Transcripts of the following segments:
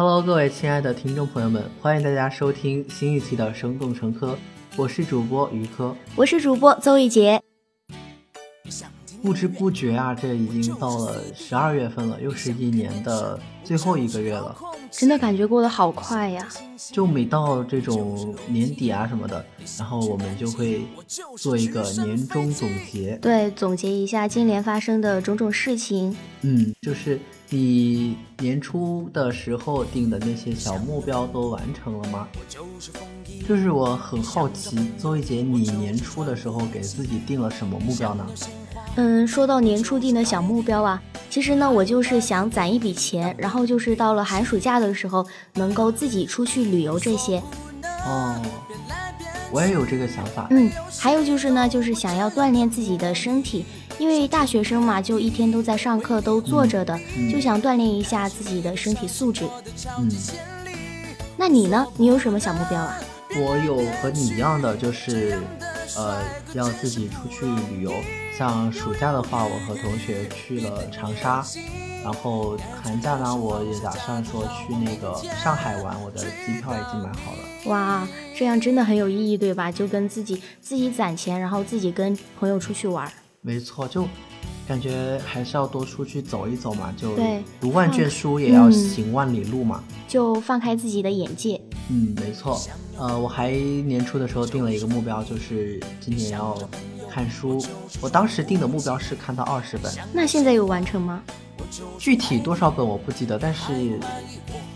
Hello，各位亲爱的听众朋友们，欢迎大家收听新一期的《生动成科》，我是主播于科，我是主播邹一杰。不知不觉啊，这已经到了十二月份了，又是一年的最后一个月了，真的感觉过得好快呀！就每到这种年底啊什么的，然后我们就会做一个年终总结，对，总结一下今年发生的种种事情。嗯，就是你年初的时候定的那些小目标都完成了吗？就是我很好奇，邹一杰，你年初的时候给自己定了什么目标呢？嗯，说到年初定的小目标啊，其实呢，我就是想攒一笔钱，然后就是到了寒暑假的时候，能够自己出去旅游这些。哦，我也有这个想法。嗯，还有就是呢，就是想要锻炼自己的身体，因为大学生嘛，就一天都在上课，都坐着的，就想锻炼一下自己的身体素质。嗯，那你呢？你有什么小目标啊？我有和你一样的，就是，呃，要自己出去旅游。像暑假的话，我和同学去了长沙，然后寒假呢，我也打算说去那个上海玩，我的机票已经买好了。哇，这样真的很有意义，对吧？就跟自己自己攒钱，然后自己跟朋友出去玩。没错，就感觉还是要多出去走一走嘛，就，读万卷书也要行万里路嘛，就放开自己的眼界。嗯，没错。呃，我还年初的时候定了一个目标，就是今年要。看书，我当时定的目标是看到二十本。那现在有完成吗？具体多少本我不记得，但是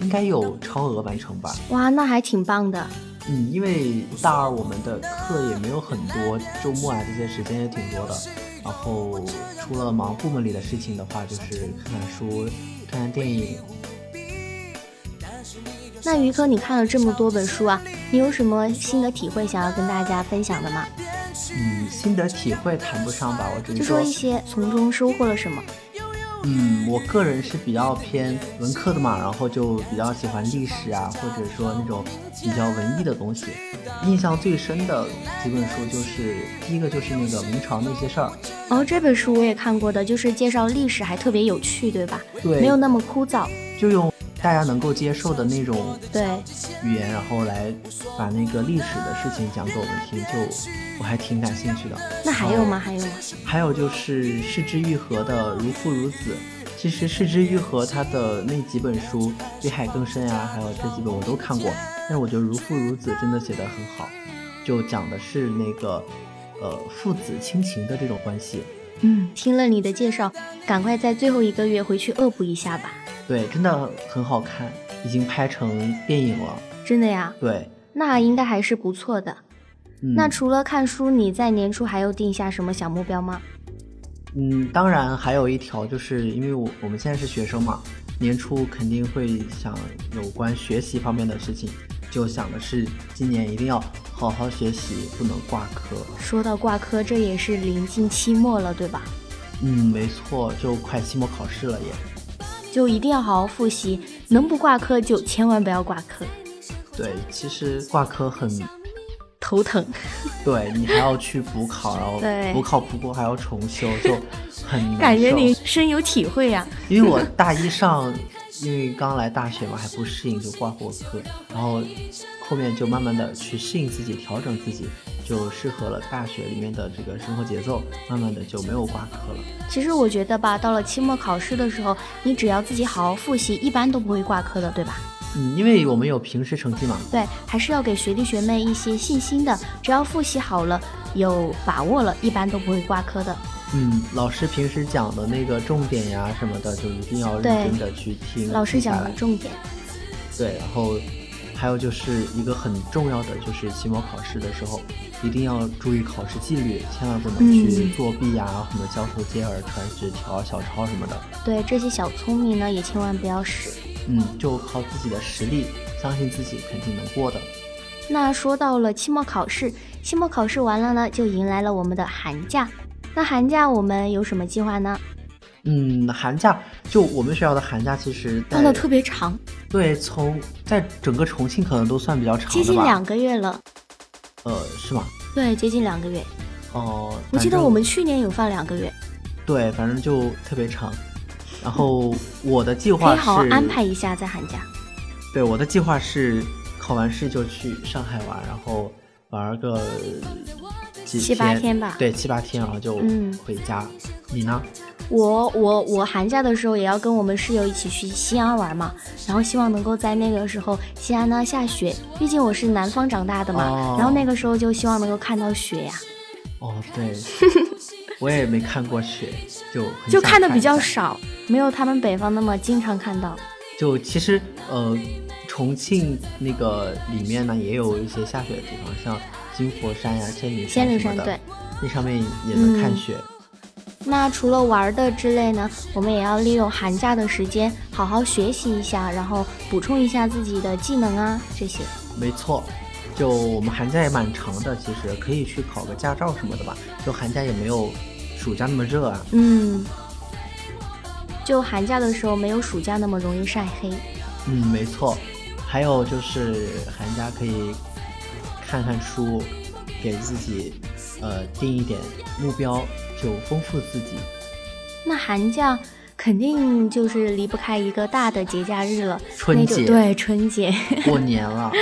应该有超额完成吧。哇，那还挺棒的。嗯，因为大二我们的课也没有很多，周末啊这些时间也挺多的。然后除了忙部门里的事情的话，就是看看书、看看电影。那于哥，你看了这么多本书啊，你有什么心得体会想要跟大家分享的吗？嗯，心得体会谈不上吧，我只是就说一些从中收获了什么。嗯，我个人是比较偏文科的嘛，然后就比较喜欢历史啊，或者说那种比较文艺的东西。印象最深的几本书就是第一个就是那个明朝那些事儿。哦，这本书我也看过的，就是介绍历史，还特别有趣，对吧？对，没有那么枯燥。就用。大家能够接受的那种对语言，然后来把那个历史的事情讲给我们听，就我还挺感兴趣的。那还有吗？还有吗？还有就是世之愈合的《如父如子》。其实世之愈合他的那几本书《比海更深》呀，还有这几本我都看过，但是我觉得《如父如子》真的写得很好，就讲的是那个呃父子亲情的这种关系。嗯，听了你的介绍，赶快在最后一个月回去恶补一下吧。对，真的很好看，已经拍成电影了。真的呀？对，那应该还是不错的。那除了看书，你在年初还有定下什么小目标吗？嗯，当然还有一条，就是因为我我们现在是学生嘛，年初肯定会想有关学习方面的事情，就想的是今年一定要好好学习，不能挂科。说到挂科，这也是临近期末了，对吧？嗯，没错，就快期末考试了也。就一定要好好复习，能不挂科就千万不要挂科。对，其实挂科很头疼。对你还要去补考，然后 补考不过还要重修，就很感觉你深有体会呀。因为我大一上，因为刚来大学嘛，还不适应，就挂过科，然后后面就慢慢的去适应自己，调整自己。就适合了大学里面的这个生活节奏，慢慢的就没有挂科了。其实我觉得吧，到了期末考试的时候，你只要自己好好复习，一般都不会挂科的，对吧？嗯，因为我们有平时成绩嘛。对，还是要给学弟学妹一些信心的。只要复习好了，有把握了，一般都不会挂科的。嗯，老师平时讲的那个重点呀什么的，就一定要认真的去听。老师讲的重点。对，然后。还有就是一个很重要的，就是期末考试的时候，一定要注意考试纪律，千万不能去作弊呀，什么交头接耳、传纸条、小抄什么的。对，这些小聪明呢，也千万不要使。嗯，就靠自己的实力，相信自己肯定能过的。那说到了期末考试，期末考试完了呢，就迎来了我们的寒假。那寒假我们有什么计划呢？嗯，寒假就我们学校的寒假其实放的特别长，对，从在整个重庆可能都算比较长的接近两个月了。呃，是吗？对，接近两个月。哦，我记得我们去年有放两个月。对，反正就特别长。然后我的计划是好好安排一下在寒假。对，我的计划是考完试就去上海玩，然后玩个几七八天吧。对，七八天，然后就回家。你呢？我我我寒假的时候也要跟我们室友一起去西安玩嘛，然后希望能够在那个时候西安呢下雪，毕竟我是南方长大的嘛，然后那个时候就希望能够看到雪呀。哦，对，我也没看过雪，就就看的比较少，没有他们北方那么经常看到。就其实呃，重庆那个里面呢也有一些下雪的地方，像金佛山呀、仙女仙女山对，那上面也能看雪。那除了玩的之类呢，我们也要利用寒假的时间好好学习一下，然后补充一下自己的技能啊这些。没错，就我们寒假也蛮长的，其实可以去考个驾照什么的吧。就寒假也没有暑假那么热啊。嗯。就寒假的时候没有暑假那么容易晒黑。嗯，没错。还有就是寒假可以看看书，给自己呃定一点目标。就丰富自己。那寒假肯定就是离不开一个大的节假日了，春节对春节 过年了。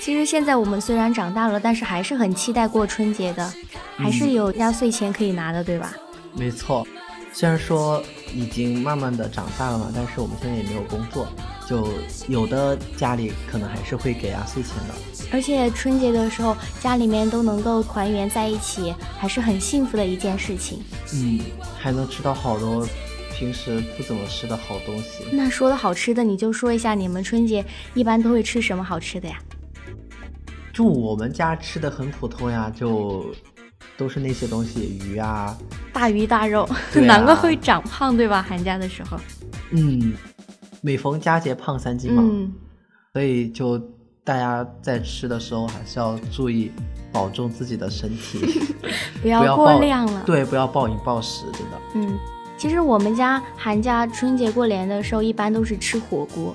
其实现在我们虽然长大了，但是还是很期待过春节的，还是有压岁钱可以拿的，对吧？没错，虽然说已经慢慢的长大了嘛，但是我们现在也没有工作。就有的家里可能还是会给压岁钱的，而且春节的时候家里面都能够团圆在一起，还是很幸福的一件事情。嗯，还能吃到好多平时不怎么吃的好东西。那说的好吃的，你就说一下你们春节一般都会吃什么好吃的呀？就我们家吃的很普通呀，就都是那些东西，鱼啊，大鱼大肉，难怪会长胖，对吧？寒假的时候。嗯。每逢佳节胖三斤嘛，所以就大家在吃的时候还是要注意保重自己的身体，不要过量了。对，不要暴饮暴食，真的。嗯，其实我们家寒假春节过年的时候，一般都是吃火锅，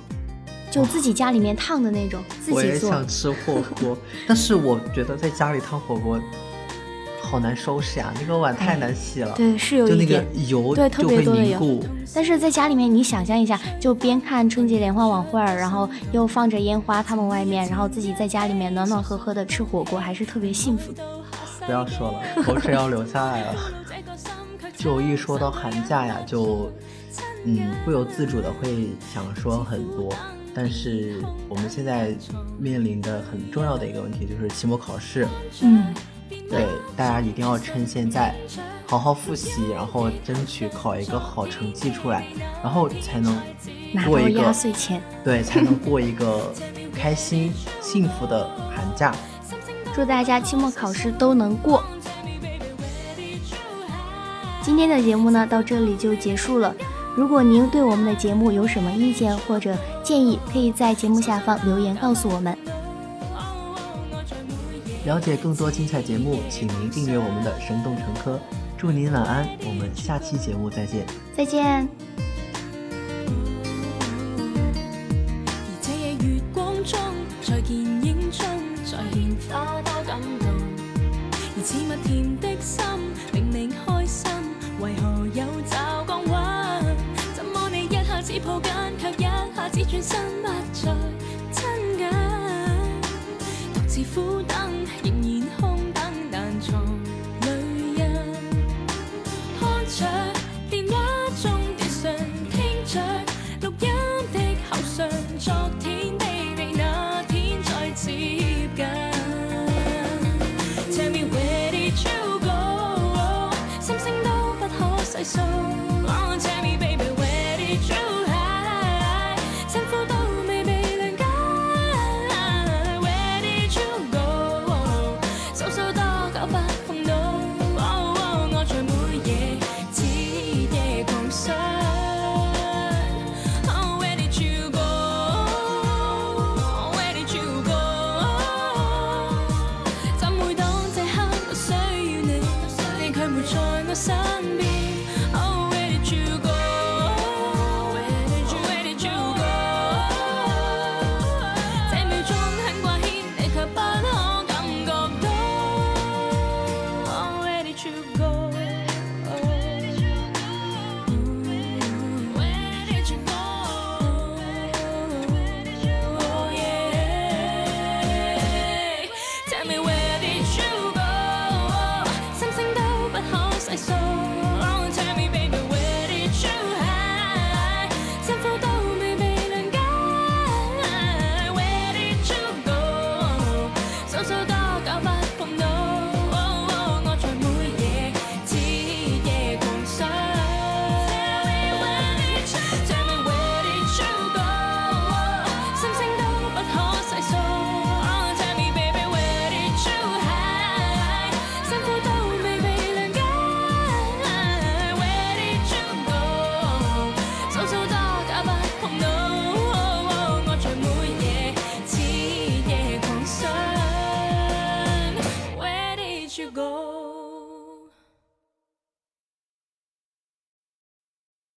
就自己家里面烫的那种，自己做。我也想吃火锅，但是我觉得在家里烫火锅。好难收拾呀，那个碗太难洗了。对，是有一点油，对，特别多的油。但是在家里面，你想象一下，就边看春节联欢晚会儿，然后又放着烟花，他们外面，然后自己在家里面暖暖和和的吃火锅，还是特别幸福的。不要说了，口水要流下来了。就一说到寒假呀，就嗯不由自主的会想说很多。但是我们现在面临的很重要的一个问题就是期末考试。嗯。对，大家一定要趁现在好好复习，然后争取考一个好成绩出来，然后才能过一个压岁钱。对，才能过一个开心幸福的寒假。祝大家期末考试都能过。今天的节目呢，到这里就结束了。如果您对我们的节目有什么意见或者建议，可以在节目下方留言告诉我们。了解更多精彩节目，请您订阅我们的《生动成科》。祝您晚安，我们下期节目再见。再见。这夜月光中，在见影中，再现花多感动。而似蜜甜的心，明明开心，为何有骤降温？怎么你一下子抱紧，却一下子转身不